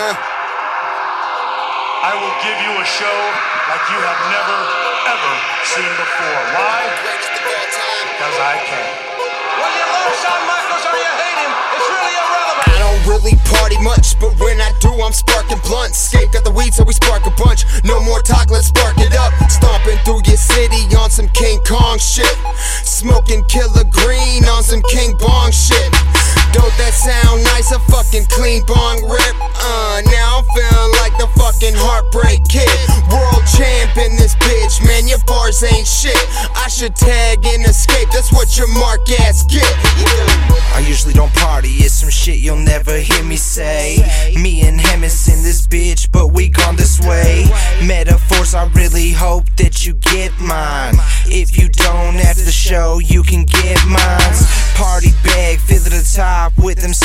I will give you a show like you have never, ever seen before. Why? Because I can. Well, you love Shawn Michaels or you hate him, it's really irrelevant. I don't really party much, but when I do, I'm sparking blunts. Escape got the weed, so we spark a bunch. No more talk, let's spark it up. Stomping through your city on some King Kong shit. Smoking killer green on fucking heartbreak kid. World champ in this bitch, man. Your bars ain't shit. I should tag and escape. That's what your mark ass get. I usually don't party, it's some shit you'll never hear me say. Me and him is in this bitch, but we gone this way. Metaphors, I really hope that you get mine. If you don't after the show, you can get mine. Party bag, fill to the top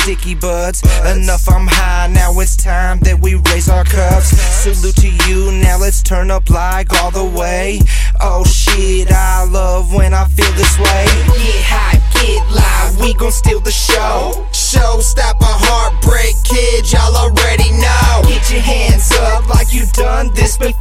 sticky buds. Enough, I'm high, now it's time that we raise our cups. Salute to you, now let's turn up like all the way. Oh shit, I love when I feel this way. Get hype, get live, we gon' steal the show. Showstopper heartbreak kid, y'all already know. Get your hands up like you've done this before.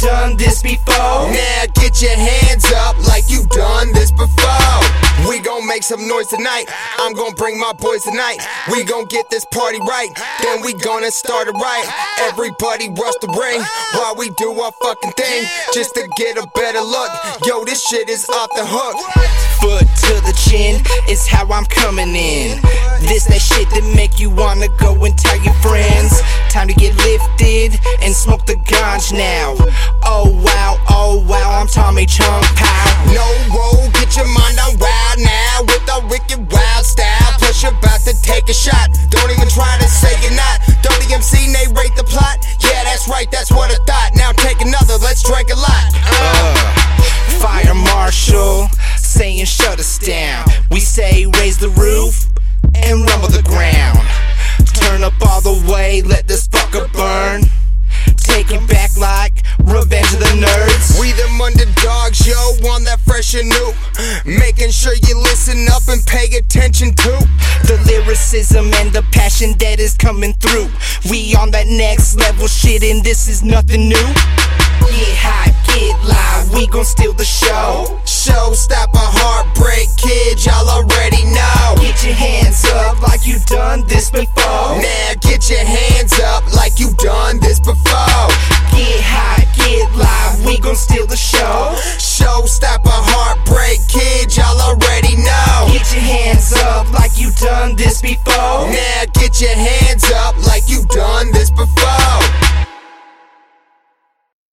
Done this before. Now get your hands up like you done this before. We gon' make some noise tonight. I'm gon' bring my boys tonight. We gon' get this party right. Then we gonna start it right. Everybody rush the ring while we do our fucking thing. Just to get a better look. Yo, this shit is off the hook. Foot to the chin is how I'm coming in. This that shit that make you wanna go and tell your friends. Time to get lifted and smoke the ganj now. Oh wow, oh wow, I'm Tommy Chong Pow. No roll, get your mind on wild now with a wicked wild style. Plus you're about to take a shot. Don't even try to say you're not. Don't MC narrate the plot. Yeah, that's right, that's nerds. We them underdogs, yo, on that fresh and new. Making sure you listen up and pay attention to the lyricism and the passion that is coming through. We on that next level shit, and this is nothing new. Get hype, get live, we gon' steal the show. Showstopper heartbreak kid, Now get your hands up